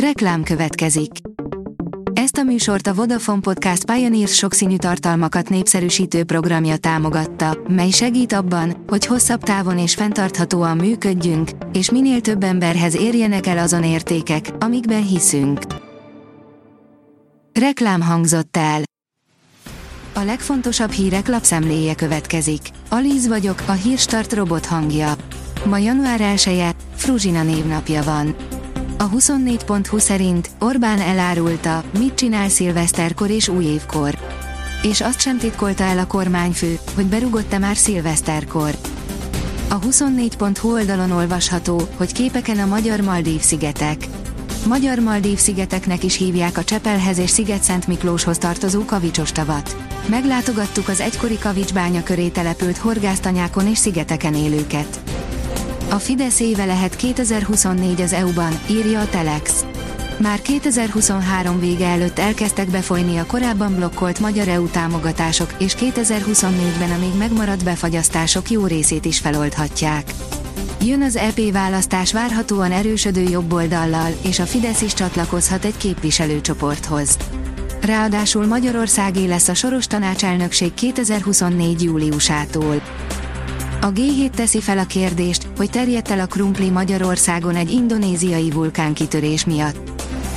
Reklám következik. Ezt a műsort a Vodafone Podcast Pioneers sokszínű tartalmakat népszerűsítő programja támogatta, mely segít abban, hogy hosszabb távon és fenntarthatóan működjünk, és minél több emberhez érjenek el azon értékek, amikben hiszünk. Reklám hangzott el. A legfontosabb hírek lapszemléje következik. Alíz vagyok, a hírstart robot hangja. Ma január 1 -e, Fruzsina névnapja van. A 24.20 szerint Orbán elárulta, mit csinál szilveszterkor és újévkor. És azt sem titkolta el a kormányfő, hogy berugott-e már szilveszterkor. A 24.hu oldalon olvasható, hogy képeken a magyar Maldív szigetek. Magyar Maldív szigeteknek is hívják a Csepelhez és Sziget-Szent Miklóshoz tartozó kavicsos tavat. Meglátogattuk az egykori kavicsbánya köré települt horgásztanyákon és szigeteken élőket. A Fidesz éve lehet 2024 az EU-ban, írja a Telex. Már 2023 vége előtt elkezdtek befolyni a korábban blokkolt magyar EU támogatások, és 2024-ben a még megmaradt befagyasztások jó részét is feloldhatják. Jön az EP választás várhatóan erősödő jobboldallal, és a Fidesz is csatlakozhat egy képviselőcsoporthoz. Ráadásul Magyarországé lesz a soros tanácselnökség 2024. júliusától. A G7 teszi fel a kérdést, hogy terjedt el a krumpli Magyarországon egy indonéziai vulkánkitörés miatt.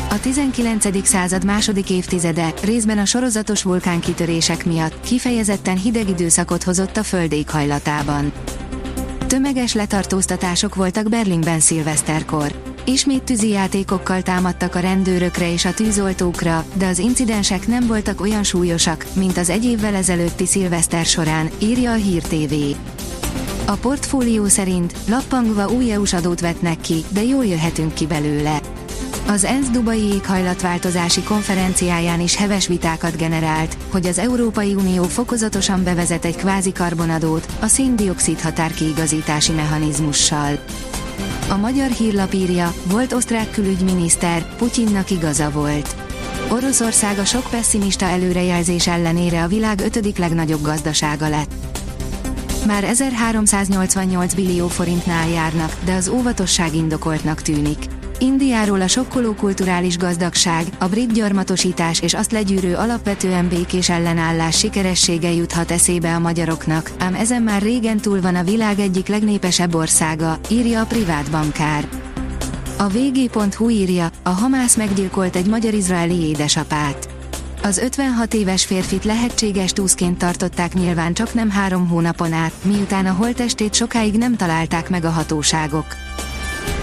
A 19. század második évtizede részben a sorozatos vulkánkitörések miatt kifejezetten hideg időszakot hozott a föld éghajlatában. Tömeges letartóztatások voltak Berlinben szilveszterkor. Ismét tűzijátékokkal támadtak a rendőrökre és a tűzoltókra, de az incidensek nem voltak olyan súlyosak, mint az egy évvel ezelőtti szilveszter során, írja a Hír TV. A portfólió szerint lappangva új EU-s adót vetnek ki, de jól jöhetünk ki belőle. Az ENSZ Dubai éghajlatváltozási konferenciáján is heves vitákat generált, hogy az Európai Unió fokozatosan bevezet egy kvázi karbonadót, a széndiokszid határkiigazítási mechanizmussal. A magyar hírlap írja, volt osztrák külügyminiszter, Putyinnak igaza volt. Oroszország a sok pessimista előrejelzés ellenére a világ ötödik legnagyobb gazdasága lett. Már 1388 billió forintnál járnak, de az óvatosság indokoltnak tűnik. Indiáról a sokkoló kulturális gazdagság, a brit gyarmatosítás és azt legyűrő alapvetően békés ellenállás sikeressége juthat eszébe a magyaroknak, ám ezen már régen túl van a világ egyik legnépesebb országa, írja a privát bankár. A vg.hu írja, a Hamász meggyilkolt egy magyar-izraeli édesapát. Az 56 éves férfit lehetséges túszként tartották nyilván csak nem három hónapon át, miután a holtestét sokáig nem találták meg a hatóságok.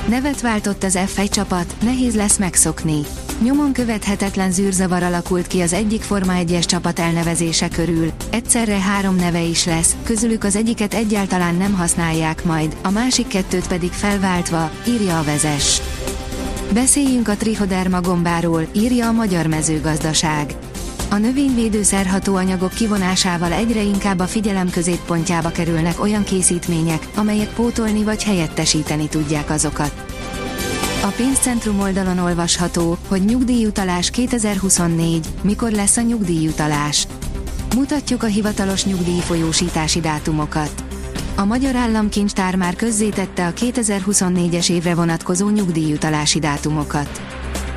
Nevet váltott az F1 csapat, nehéz lesz megszokni. Nyomon követhetetlen zűrzavar alakult ki az egyik Forma 1-es csapat elnevezése körül, egyszerre három neve is lesz, közülük az egyiket egyáltalán nem használják majd, a másik kettőt pedig felváltva, írja a vezes. Beszéljünk a trichoderma gombáról, írja a Magyar Mezőgazdaság. A növényvédőszer hatóanyagok kivonásával egyre inkább a figyelem középpontjába kerülnek olyan készítmények, amelyek pótolni vagy helyettesíteni tudják azokat. A pénzcentrum oldalon olvasható, hogy nyugdíjutalás 2024, mikor lesz a nyugdíjutalás. Mutatjuk a hivatalos nyugdíjfolyósítási dátumokat. A Magyar Államkincstár már közzétette a 2024-es évre vonatkozó nyugdíjutalási dátumokat.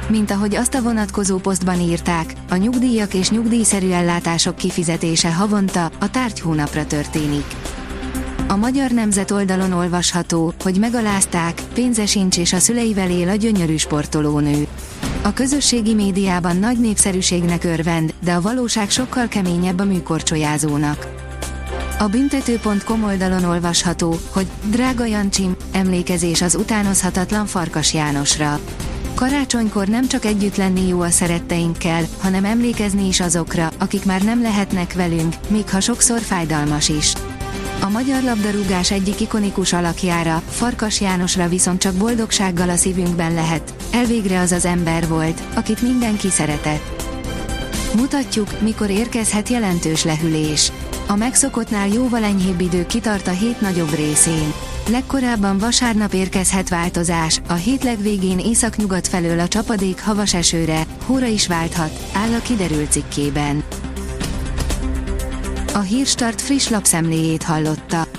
Mint ahogy azt a vonatkozó posztban írták, a nyugdíjak és nyugdíjszerű ellátások kifizetése havonta, a tárgy hónapra történik. A Magyar Nemzet oldalon olvasható, hogy megalázták, pénze sincs és a szüleivel él a gyönyörű sportolónő. A közösségi médiában nagy népszerűségnek örvend, de a valóság sokkal keményebb a műkorcsolyázónak. A büntető.com oldalon olvasható, hogy drága Jancsim, emlékezés az utánozhatatlan Farkas Jánosra. Karácsonykor nem csak együtt lenni jó a szeretteinkkel, hanem emlékezni is azokra, akik már nem lehetnek velünk, még ha sokszor fájdalmas is. A magyar labdarúgás egyik ikonikus alakjára, Farkas Jánosra viszont csak boldogsággal a szívünkben lehet, elvégre az az ember volt, akit mindenki szeretett. Mutatjuk, mikor érkezhet jelentős lehűlés. A megszokottnál jóval enyhébb idő kitart a hét nagyobb részén. Legkorábban vasárnap érkezhet változás, a hét legvégén északnyugat felől a csapadék havas esőre, hóra is válthat, áll a kiderült cikkében. A Hírstart friss lapszemléjét hallotta.